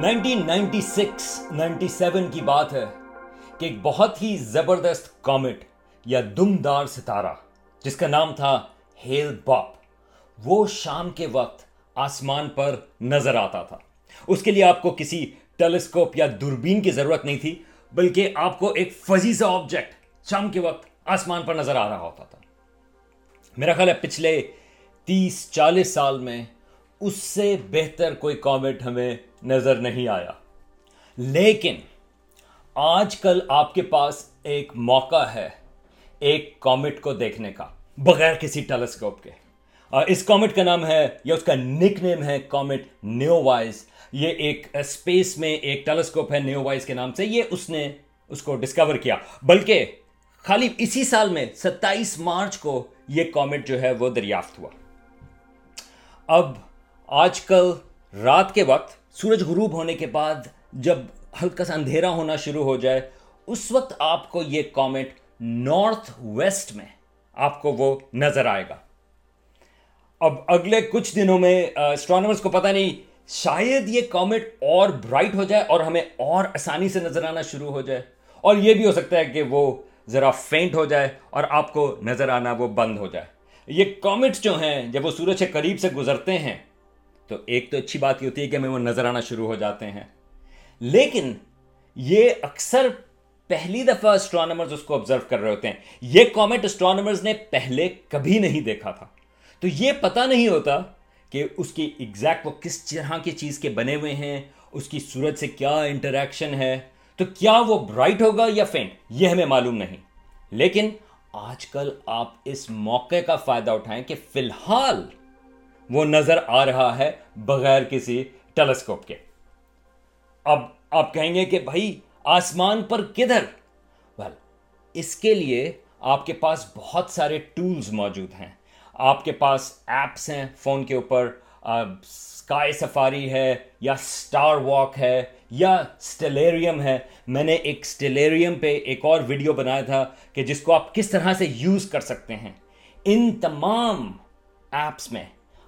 1996-97 کی بات ہے کہ ایک بہت ہی زبردست کامٹ یا دمدار ستارہ، جس کا نام تھا ہیل باپ، وہ شام کے وقت آسمان پر نظر آتا تھا۔ اس کے لیے آپ کو کسی ٹیلیسکوپ یا دوربین کی ضرورت نہیں تھی، بلکہ آپ کو ایک فضی سا آبجیکٹ شام کے وقت آسمان پر نظر آ رہا ہوتا تھا۔ میرا خیال ہے پچھلے تیس چالیس سال میں اس سے بہتر کوئی کامنٹ ہمیں نظر نہیں آیا۔ لیکن آج کل آپ کے پاس ایک موقع ہے، ایک کامٹ کو دیکھنے کا، بغیر کسی ٹیلیسکوپ کے۔ اس کامٹ کا نام ہے یا اس کا نک نیم ہے کامٹ نیو وائز یہ ایک اسپیس میں ایک ٹیلیسکوپ ہے نیو وائز کے نام سے۔ یہ اس نے اس کو ڈسکور کیا۔ بلکہ خالی اسی سال میں ستائیس مارچ کو یہ کامٹ جو ہے وہ دریافت ہوا۔ اب آج کل رات کے وقت سورج غروب ہونے کے بعد جب ہلکا سا اندھیرا ہونا شروع ہو جائے، اس وقت آپ کو یہ کامنٹ نارتھ ویسٹ میں آپ کو وہ نظر آئے گا۔ اب اگلے کچھ دنوں میں اسٹرانومرس کو پتہ نہیں، شاید یہ کامنٹ اور برائٹ ہو جائے اور ہمیں اور آسانی سے نظر آنا شروع ہو جائے۔ اور یہ بھی ہو سکتا ہے کہ وہ ذرا فینٹ ہو جائے اور آپ کو نظر آنا وہ بند ہو جائے۔ یہ کامنٹس جو ہیں، جب وہ سورج کے قریب سے گزرتے ہیں تو ایک تو اچھی بات یہ ہوتی ہے کہ ہمیں وہ نظر آنا شروع ہو جاتے ہیں۔ لیکن یہ اکثر پہلی دفعہ اسٹرانومرز اس کو آبزرو کر رہے ہوتے ہیں۔ یہ کامنٹ اسٹرانومرز نے پہلے کبھی نہیں دیکھا تھا۔ تو یہ پتا نہیں ہوتا کہ اس کی ایگزیکٹ وہ کس طرح کی چیز کے بنے ہوئے ہیں، اس کی صورت سے کیا انٹریکشن ہے۔ تو کیا وہ برائٹ ہوگا یا فینٹ یہ ہمیں معلوم نہیں۔ لیکن آج کل آپ اس موقع کا فائدہ اٹھائیں کہ فی الحال وہ نظر آ رہا ہے بغیر کسی ٹیلیسکوپ کے۔ اب آپ کہیں گے کہ بھائی آسمان پر کدھر؟ well, اس کے لیے آپ کے پاس بہت سارے ٹولز موجود ہیں۔ آپ کے پاس ایپس ہیں فون کے اوپر اسکائی سفاری ہے یا اسٹار واک ہے یا اسٹیلیریم ہے۔ میں نے ایک اسٹیلیریم پہ ایک اور ویڈیو بنایا تھا کہ جس کو آپ کس طرح سے یوز کر سکتے ہیں۔ ان تمام ایپس میں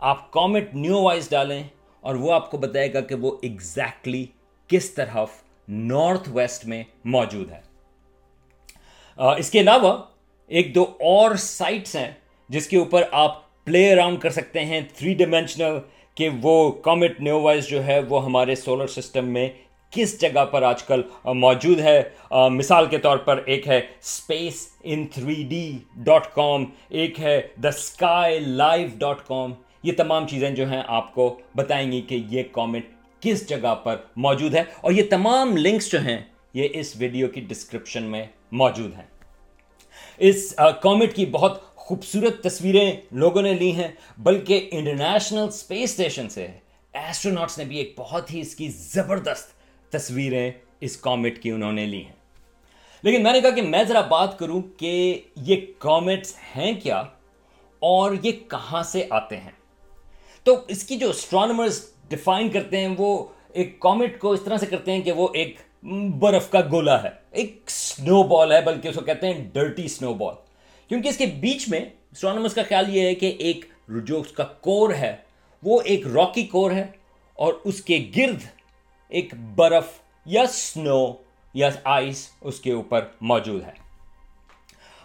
آپ کامنٹ نیو وائز ڈالیں اور وہ آپ کو بتائے گا کہ وہ ایگزیکٹلی کس طرف نارتھ ویسٹ میں موجود ہے۔ اس کے علاوہ ایک دو اور سائٹس ہیں جس کے اوپر آپ پلے اراؤنڈ کر سکتے ہیں تھری ڈائمینشنل کہ وہ کامٹ نیو وائز جو ہے وہ ہمارے سولر سسٹم میں کس جگہ پر آج کل موجود ہے۔ مثال کے طور پر ایک ہے space in three D dot com ایک ہے the sky live dot com یہ تمام چیزیں جو ہیں آپ کو بتائیں گی کہ یہ کامنٹ کس جگہ پر موجود ہے اور یہ تمام لنکس جو ہیں یہ اس ویڈیو کی ڈسکرپشن میں موجود ہیں۔ اس کامنٹ کی بہت خوبصورت تصویریں لوگوں نے لی ہیں، بلکہ انٹرنیشنل اسپیس اسٹیشن سے ایسٹرونٹس نے بھی ایک بہت ہی اس کی زبردست تصویریں اس کامٹ کی انہوں نے لی ہیں۔ لیکن میں نے کہا کہ میں ذرا بات کروں کہ یہ کامٹس ہیں کیا اور یہ کہاں سے آتے ہیں؟ تو اس کی جو اسٹرانومرز ڈیفائن کرتے ہیں وہ ایک کامٹ کو اس طرح سے کرتے ہیں کہ وہ ایک برف کا گولا ہے۔ ایک سنو بال ہے، بلکہ اس کو کہتے ہیں ڈرٹی سنو بال کیونکہ اس کے بیچ میں اسٹرانومرز کا خیال یہ ہے کہ ایک جو اس کا کور ہے، وہ ایک راکی کور ہے اور اس کے گرد ایک برف یا سنو یا آئس اس کے اوپر موجود ہے۔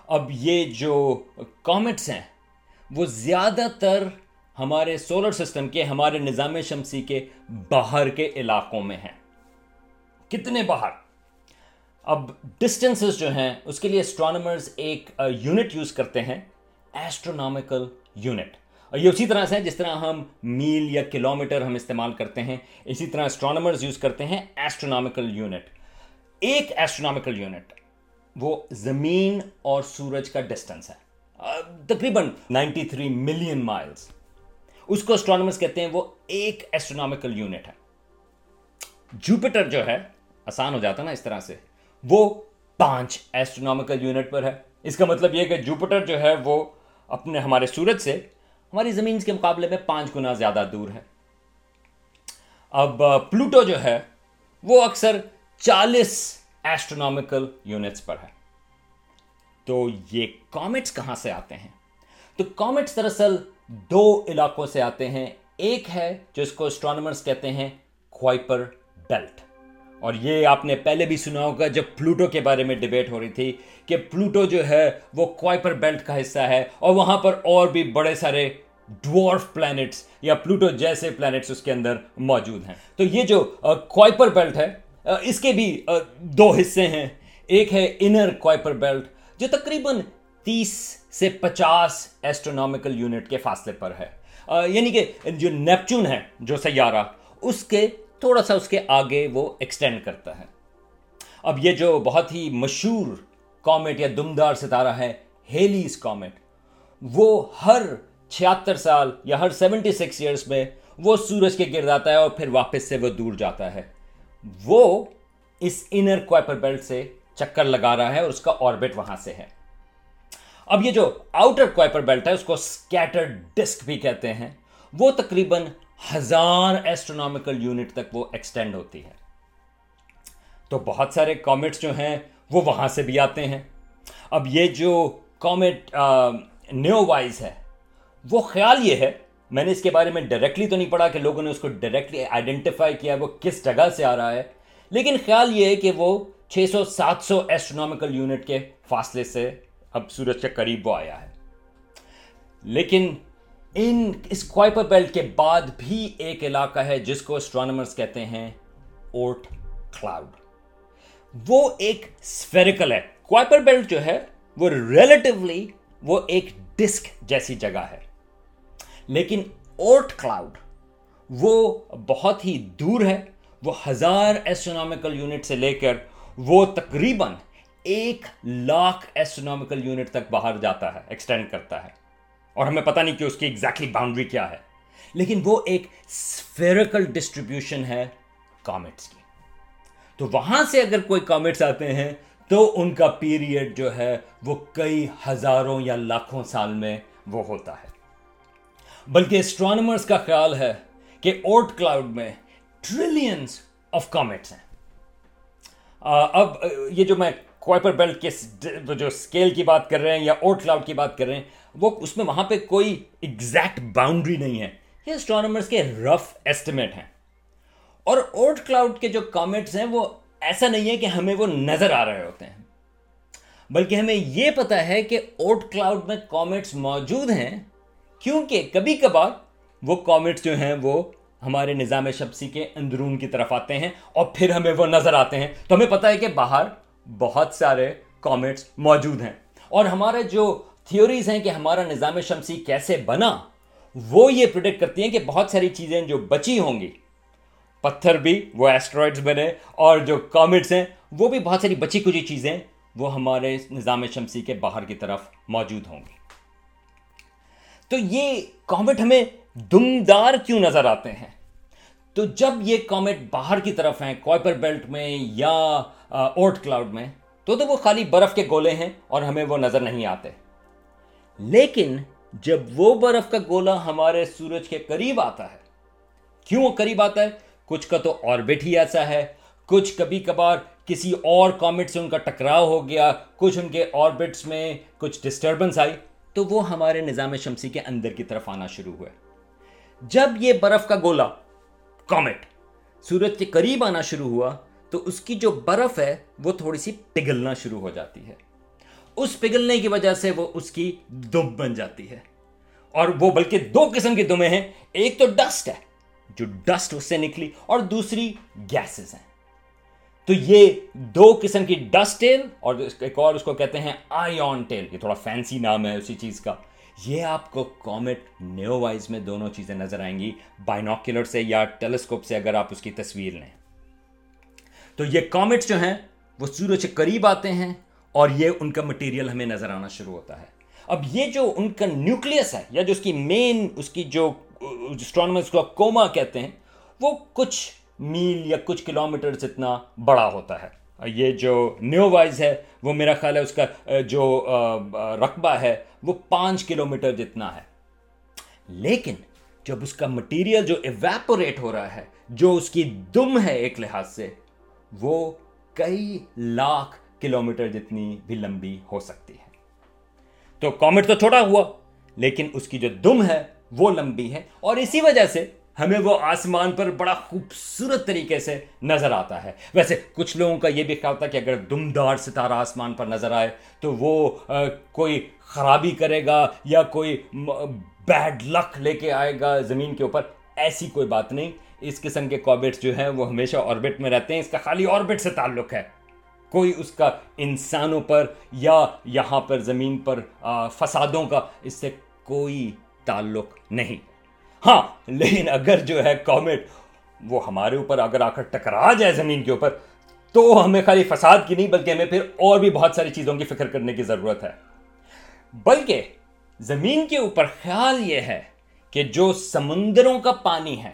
اب یہ جو کامٹس ہیں، وہ زیادہ تر ہمارے سولر سسٹم کے، ہمارے نظام شمسی کے باہر کے علاقوں میں ہیں۔ کتنے باہر؟ اب ڈسٹینسز جو ہیں، اس کے لیے اسٹرانومرز ایک یونٹ یوز کرتے ہیں۔ ایسٹرونامکل یونٹ اور یہ اسی طرح سے جس طرح ہم میل یا کلومیٹر ہم استعمال کرتے ہیں، اسی طرح اسٹرانومرز یوز کرتے ہیں ایسٹرونامکل یونٹ ایک ایسٹرونامکل یونٹ وہ زمین اور سورج کا ڈسٹینس ہے۔ تقریباً نائنٹی تھری ملین مائلس اس کو اسٹرانومرز کہتے ہیں وہ ایک ایسٹرونامکل یونٹ ہے۔ جوپیٹر جو ہے، آسان ہو جاتا نا اس طرح سے، وہ پانچ ایسٹرونامکل یونٹ پر ہے۔ اس کا مطلب یہ کہ جوپیٹر جو ہے، وہ اپنے ہمارے سورج سے ہماری زمین کے مقابلے میں پانچ گنا زیادہ دور ہے۔ اب پلوٹو جو ہے، وہ اکثر چالیس ایسٹرونامکل یونٹس پر ہے۔ تو یہ کامٹس کہاں سے آتے ہیں؟ تو کامٹس دراصل دو علاقوں سے آتے ہیں۔ ایک ہے جو اس کو اسٹرانومرز کہتے ہیں کوائپر بیلٹ اور یہ آپ نے پہلے بھی سنا ہوگا جب پلوٹو کے بارے میں ڈبیٹ ہو رہی تھی کہ پلوٹو جو ہے وہ کوائپر بیلٹ کا حصہ ہے اور وہاں پر اور بھی بڑے سارے ڈوارف پلانٹس یا پلوٹو جیسے پلانٹس اس کے اندر موجود ہیں۔ تو یہ جو کوائپر بیلٹ ہے اس کے بھی دو حصے ہیں۔ ایک ہے انر کوائپر بیلٹ جو تقریباً تیس سے پچاس ایسٹرونومیکل یونٹ کے فاصلے پر ہے۔ یعنی کہ جو نیپچون ہے، جو سیارہ، اس کے تھوڑا سا اس کے آگے وہ ایکسٹینڈ کرتا ہے۔ اب یہ جو بہت ہی مشہور کامٹ یا دمدار ستارہ ہے ہیلیز کامٹ وہ ہر چھیاتر سال یا ہر سیونٹی سکس ایئرس میں وہ سورج کے گرد آتا ہے اور پھر واپس سے وہ دور جاتا ہے۔ وہ اس انر کوائپر بیلٹ سے چکر لگا رہا ہے اور اس کا آربٹ وہاں سے ہے۔ اب یہ جو آؤٹر کوائپر بیلٹ ہے، اس کو اسکیٹر ڈسک بھی کہتے ہیں۔ وہ تقریباً ہزار ایسٹرونامیکل یونٹ تک وہ ایکسٹینڈ ہوتی ہے۔ تو بہت سارے کامٹس جو ہیں، وہ وہاں سے بھی آتے ہیں۔ اب یہ جو کامٹ نیو وائز ہے، وہ خیال یہ ہے، میں نے اس کے بارے میں ڈائریکٹلی تو نہیں پڑھا کہ لوگوں نے اس کو ڈائریکٹلی آئیڈینٹیفائی کیا وہ کس جگہ سے آ رہا ہے، لیکن خیال یہ ہے کہ وہ چھ سو سات سو ایسٹرونامیکل یونٹ کے فاصلے سے اب سورج کے قریب وہ آیا ہے۔ لیکن ان اس کوائپر بیلٹ کے بعد بھی ایک علاقہ ہے جس کو اسٹرانومرز کہتے ہیں اوٹ کلاؤڈ وہ ایک سفیریکل ہے۔ کوائپر بیلٹ جو ہے وہ ریلیٹیولی وہ ایک ڈسک جیسی جگہ ہے۔ لیکن اوٹ کلاؤڈ وہ بہت ہی دور ہے۔ وہ ہزار ایسٹرونامیکل یونٹ سے لے کر وہ تقریباً ایک لاکھ ایسٹرونامیکل یونٹ تک باہر جاتا ہے ایکسٹینڈ کرتا ہے۔ اور ہمیں پتہ نہیں کہ اس کی ایگزیکٹلی exactly باؤنڈری کیا ہے۔ لیکن وہ ایک اسفیریکل ڈسٹریبیوشن ہے کامٹس کی۔ تو وہاں سے اگر کوئی کامٹس آتے ہیں تو ان کا پیریڈ جو ہے وہ کئی ہزاروں یا لاکھوں سال میں وہ ہوتا ہے۔ بلکہ اسٹرانومرس کا خیال ہے کہ اوٹ کلاؤڈ میں ٹریلینس آف کامٹس ہیں۔ آ, اب یہ جو میں کوائپر بیلٹ کے جو اسکیل کی بات کر رہے ہیں یا اوٹ کلاؤڈ کی بات کر رہے ہیں، وہ اس میں وہاں پہ کوئی ایگزیکٹ باؤنڈری نہیں ہے۔ یہ اسٹرانومرس کے رف ایسٹیمیٹ ہیں۔ اور اوٹ کلاؤڈ کے جو کامنٹس ہیں، وہ ایسا نہیں ہے کہ ہمیں وہ نظر آ رہے ہوتے ہیں۔ بلکہ ہمیں یہ پتا ہے کہ اوٹ کلاؤڈ میں کامنٹس موجود ہیں، کیونکہ کبھی کبھار وہ کامنٹس جو ہیں، وہ ہمارے نظام شمسی کے اندرون کی طرف آتے ہیں اور پھر ہمیں وہ نظر آتے ہیں۔ تو ہمیں پتا ہے کہ باہر بہت سارے کامنٹس موجود ہیں۔ اور ہمارے جو تھیوریز ہیں کہ ہمارا نظام شمسی کیسے بنا، وہ یہ پروڈکٹ کرتی ہیں کہ بہت ساری چیزیں جو بچی ہوں گی۔ پتھر بھی، وہ ایسٹرائڈز بنے اور جو کامٹس ہیں، وہ بھی بہت ساری بچی کچی چیزیں، وہ ہمارے نظام شمسی کے باہر کی طرف موجود ہوں گی۔ تو یہ کامٹ ہمیں دمدار کیوں نظر آتے ہیں؟ تو جب یہ کامٹ باہر کی طرف ہیں کوائپر بیلٹ میں یا اوٹ کلاؤڈ میں، تو تو وہ خالی برف کے گولے ہیں اور ہمیں وہ نظر نہیں آتے۔ لیکن جب وہ برف کا گولا ہمارے سورج کے قریب آتا ہے، کیوں وہ قریب آتا ہے؟ کچھ کا تو آربٹ ہی ایسا ہے۔ کچھ کبھی کبھار کسی اور کامٹ سے ان کا ٹکراؤ ہو گیا، کچھ ان کے آربٹس میں کچھ ڈسٹربنس آئی، تو وہ ہمارے نظام شمسی کے اندر کی طرف آنا شروع ہوئے۔ جب یہ برف کا گولا کامٹ سورج کے قریب آنا شروع ہوا تو اس کی جو برف ہے وہ تھوڑی سی پگھلنا شروع ہو جاتی ہے۔ اس پگھلنے کی وجہ سے وہ اس کی دم بن جاتی ہے۔ اور وہ بلکہ دو قسم کی دمیں ہیں۔ ایک تو ڈسٹ ہے، جو ڈسٹ اس سے نکلی، اور دوسری گیسز ہیں۔ تو یہ دو قسم کی ڈسٹ ٹیل اور ایک اور اس کو کہتے ہیں آئی آن ٹیل یہ تھوڑا فینسی نام ہے اسی چیز کا۔ یہ آپ کو کامٹ نیو وائز میں دونوں چیزیں نظر آئیں گی، بائنوکولر سے یا ٹیلیسکوپ سے اگر آپ اس کی تصویر لیں۔ تو یہ کامٹس جو ہیں، وہ سورج کے قریب آتے ہیں اور یہ ان کا مٹیریل ہمیں نظر آنا شروع ہوتا ہے۔ اب یہ جو ان کا نیوکلیس ہے، یا جو اس کی مین اس کی جو اسٹرانومرس کو کوما کہتے ہیں، وہ کچھ میل یا کچھ کلومیٹر اتنا بڑا ہوتا ہے۔ یہ جو نیو وائز ہے، وہ میرا خیال ہے اس کا جو رقبہ ہے، وہ پانچ کلومیٹر جتنا ہے۔ لیکن جب اس کا مٹیریل جو ایویپوریٹ ہو رہا ہے، جو اس کی دم ہے ایک لحاظ سے، وہ کئی لاکھ کلومیٹر جتنی بھی لمبی ہو سکتی ہے۔ تو کامٹ تو چھوٹا ہوا، لیکن اس کی جو دم ہے، وہ لمبی ہے۔ اور اسی وجہ سے ہمیں وہ آسمان پر بڑا خوبصورت طریقے سے نظر آتا ہے۔ ویسے کچھ لوگوں کا یہ بھی خیال تھا کہ اگر دمدار ستارہ آسمان پر نظر آئے تو وہ کوئی خرابی کرے گا یا کوئی بیڈ لک لے کے آئے گا زمین کے اوپر، ایسی کوئی بات نہیں۔ اس قسم کے کابٹس جو ہیں وہ ہمیشہ آربٹ میں رہتے ہیں۔ اس کا خالی آربٹ سے تعلق ہے۔ کوئی اس کا انسانوں پر یا یہاں پر زمین پر فسادوں کا اس سے کوئی تعلق نہیں۔ ہاں لیکن اگر جو ہے کومیٹ وہ ہمارے اوپر اگر آ کر ٹکرا جائے زمین کے اوپر، تو ہمیں خالی فساد کی نہیں، بلکہ ہمیں پھر اور بھی بہت ساری چیزوں کی فکر کرنے کی ضرورت ہے۔ بلکہ زمین کے اوپر خیال یہ ہے کہ جو سمندروں کا پانی ہے،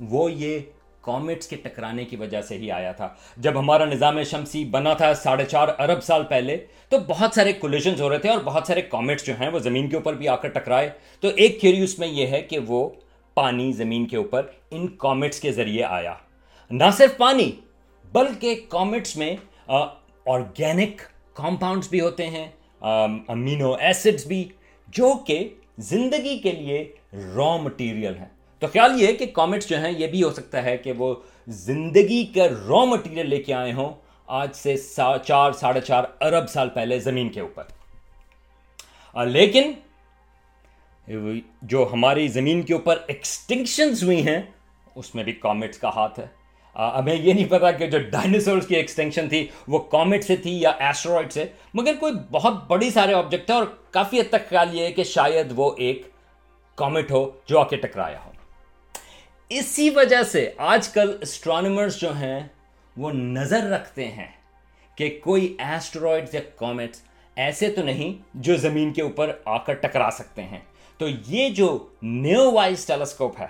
وہ یہ کامٹس کے ٹکرانے کی وجہ سے ہی آیا تھا۔ جب ہمارا نظام شمسی بنا تھا ساڑھے چار ارب سال پہلے، تو بہت سارے کولیشنز ہو رہے تھے اور بہت سارے کامٹس جو ہیں وہ زمین کے اوپر بھی آ کر ٹکرائے۔ تو ایک تھیوری اس میں یہ ہے کہ وہ پانی زمین کے اوپر ان کامٹس کے ذریعے آیا۔ نہ صرف پانی، بلکہ کامٹس میں آرگینک کمپاؤنڈس بھی ہوتے ہیں امینو ایسڈس بھی، جو کہ زندگی کے لیے را مٹیریل ہیں۔ تو خیال یہ ہے کہ کامنٹس جو ہیں، یہ بھی ہو سکتا ہے کہ وہ زندگی کا را مٹیریل لے کے آئے ہوں آج سے چار، ساڑھے چار ارب سال پہلے زمین کے اوپر۔ لیکن جو ہماری زمین کے اوپر ایکسٹنکشنز ہوئی ہیں، اس میں بھی کامٹس کا ہاتھ ہے۔ ہمیں یہ نہیں پتا کہ جو ڈائناسورس کی ایکسٹینکشن تھی، وہ کامٹ سے تھی یا ایسٹرائڈ سے۔ مگر کوئی بہت بڑی سارے آبجیکٹ تھے اور کافی حد تک خیال یہ ہے کہ شاید وہ ایک کامٹ ہو جو آ کے ٹکرایا ہو۔ اسی وجہ سے آج کل اسٹرانومرز جو ہیں وہ نظر رکھتے ہیں کہ کوئی ایسٹرائڈ یا کامٹس ایسے تو نہیں جو زمین کے اوپر آ کر ٹکرا سکتے ہیں۔ تو یہ جو نیو وائز ٹیلیسکوپ ہے،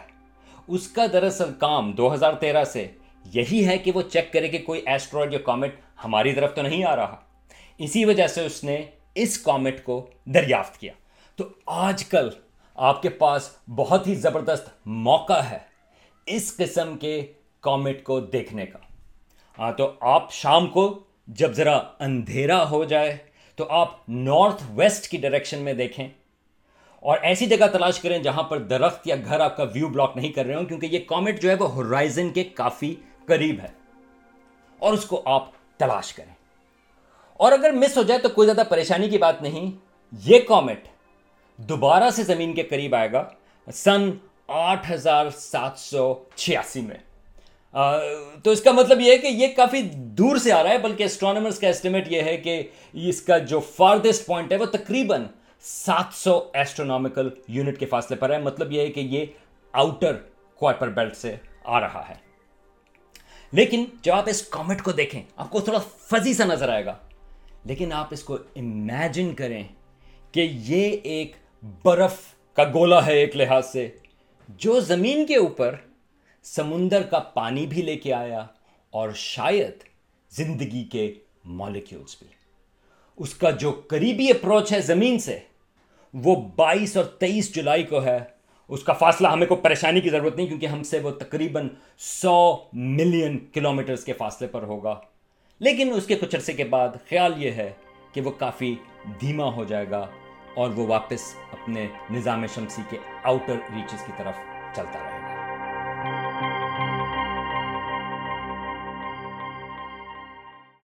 اس کا دراصل کام دو ہزار تیرہ سے یہی ہے کہ وہ چیک کرے کہ کوئی ایسٹرائڈ یا کامٹ ہماری طرف تو نہیں آ رہا۔ اسی وجہ سے اس نے اس کامٹ کو دریافت کیا۔ تو آج کل آپ کے پاس بہت ہی زبردست موقع ہے۔ اس قسم کے کامٹ کو دیکھنے کا۔ ہاں تو آپ شام کو جب ذرا اندھیرا ہو جائے، تو آپ نارتھ ویسٹ کی ڈائریکشن میں دیکھیں۔ اور ایسی جگہ تلاش کریں جہاں پر درخت یا گھر آپ کا ویو بلاک نہیں کر رہے ہوں، کیونکہ یہ کامٹ جو ہے وہ ہورائزن کے کافی قریب ہے۔ اور اس کو آپ تلاش کریں۔ اور اگر مس ہو جائے تو کوئی زیادہ پریشانی کی بات نہیں، یہ کامٹ دوبارہ سے زمین کے قریب آئے گا۔ سن آٹھ ہزار سات سو چھیاسی میں۔ تو اس کا مطلب یہ ہے کہ یہ کافی دور سے آ رہا ہے، بلکہ اسٹرانومرز کا اسٹیمیٹ یہ ہے کہ اس کا جو فاردسٹ پوائنٹ ہے وہ تقریباً سات سو ایسٹرونامکل یونٹ کے فاصلے پر ہے۔ مطلب یہ ہے کہ یہ آؤٹر کوائپر بیلٹ سے آ رہا ہے۔ لیکن جب آپ اس کامنٹ کو دیکھیں، آپ کو تھوڑا فضی سا نظر آئے گا۔ لیکن آپ اس کو امیجن کریں کہ یہ ایک برف کا گولا ہے ایک لحاظ سے۔ جو زمین کے اوپر سمندر کا پانی بھی لے کے آیا اور شاید زندگی کے مالیکیولز بھی۔ اس کا جو قریبی اپروچ ہے زمین سے، وہ بائیس اور تیئیس جولائی کو ہے۔ اس کا فاصلہ ہمیں کو پریشانی کی ضرورت نہیں، کیونکہ ہم سے وہ تقریباً سو ملین کلومیٹرز کے فاصلے پر ہوگا۔ لیکن اس کے کچھ عرصے کے بعد خیال یہ ہے کہ وہ کافی دھیما ہو جائے گا اور وہ واپس اپنے نظام شمسی کے آؤٹر ریچز کی طرف چلتا رہے